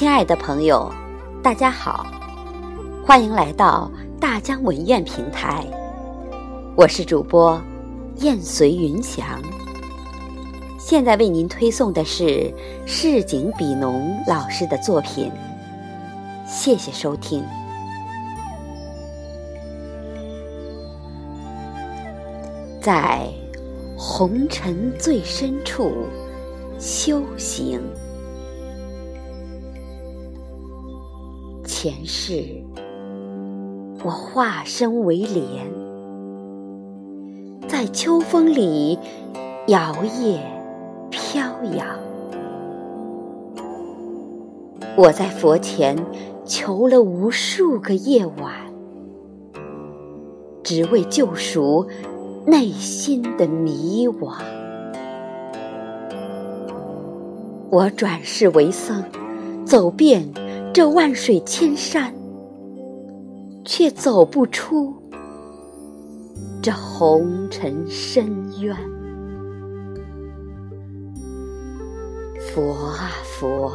亲爱的朋友，大家好，欢迎来到大江文苑平台，我是主播燕随云翔。现在为您推送的是市井比农老师的作品，谢谢收听。在红尘最深处修行。前世，我化身为莲，在秋风里摇曳飘扬。我在佛前求了无数个夜晚，只为救赎内心的迷惘。我转世为僧，走遍。这万水千山，却走不出这红尘深渊。佛啊佛，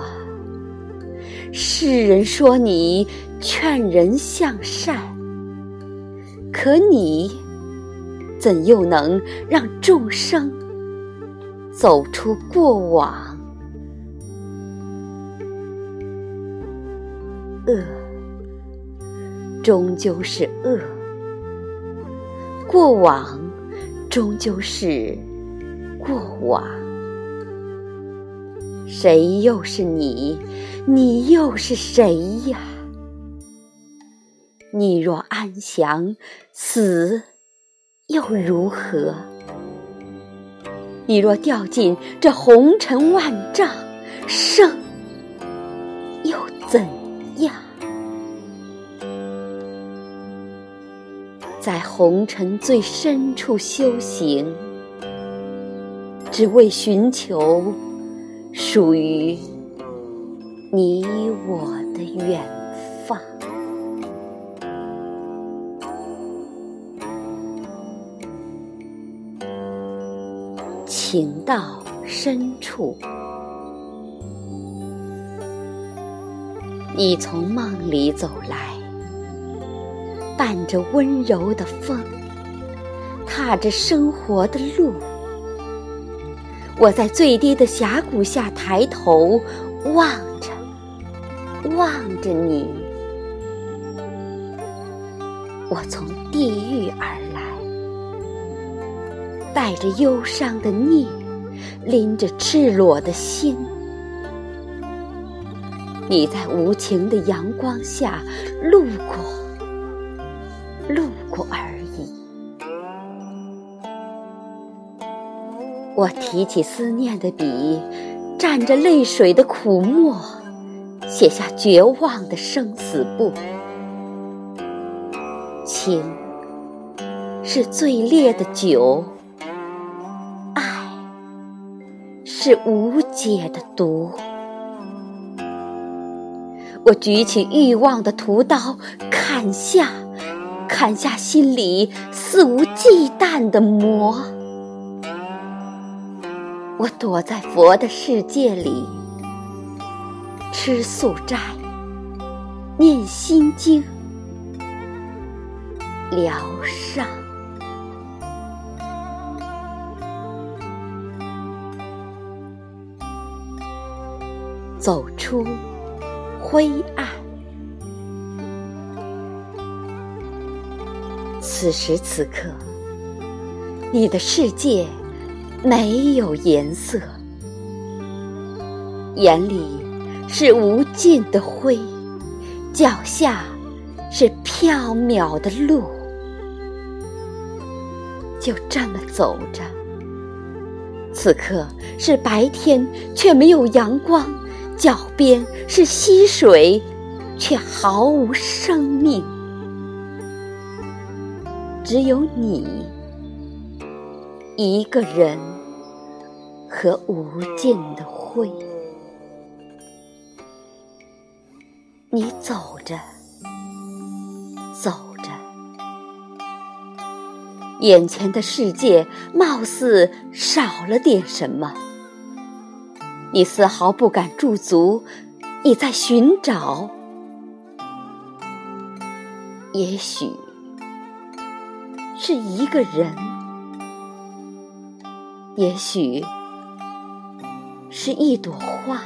世人说你劝人向善，可你怎又能让众生走出过往？恶，终究是恶；过往，终究是过往。谁又是你？你又是谁呀？你若安详，死又如何？你若掉进这红尘万丈，生在红尘最深处修行，只为寻求属于你我的远方。情到深处。你从梦里走来，伴着温柔的风，踏着生活的路。我在最低的峡谷下抬头望着，望着你。我从地狱而来，带着忧伤的孽，拎着赤裸的心。你在无情的阳光下路过，路过而已。我提起思念的笔，蘸着泪水的苦墨，写下绝望的生死簿。情是最烈的酒，爱是无解的毒。我举起欲望的屠刀，砍下，砍下心里肆无忌惮的魔。我躲在佛的世界里，吃素斋，念心经，疗伤，走出。灰暗。此时此刻，你的世界没有颜色，眼里是无尽的灰，脚下是缥缈的路。就这么走着，此刻是白天，却没有阳光。脚边是溪水，却毫无生命。只有你一个人和无尽的灰。你走着，走着，眼前的世界貌似少了点什么。你丝毫不敢驻足，你在寻找？也许是一个人，也许是一朵花，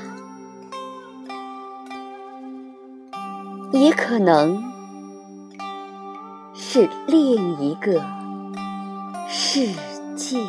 也可能是另一个世界。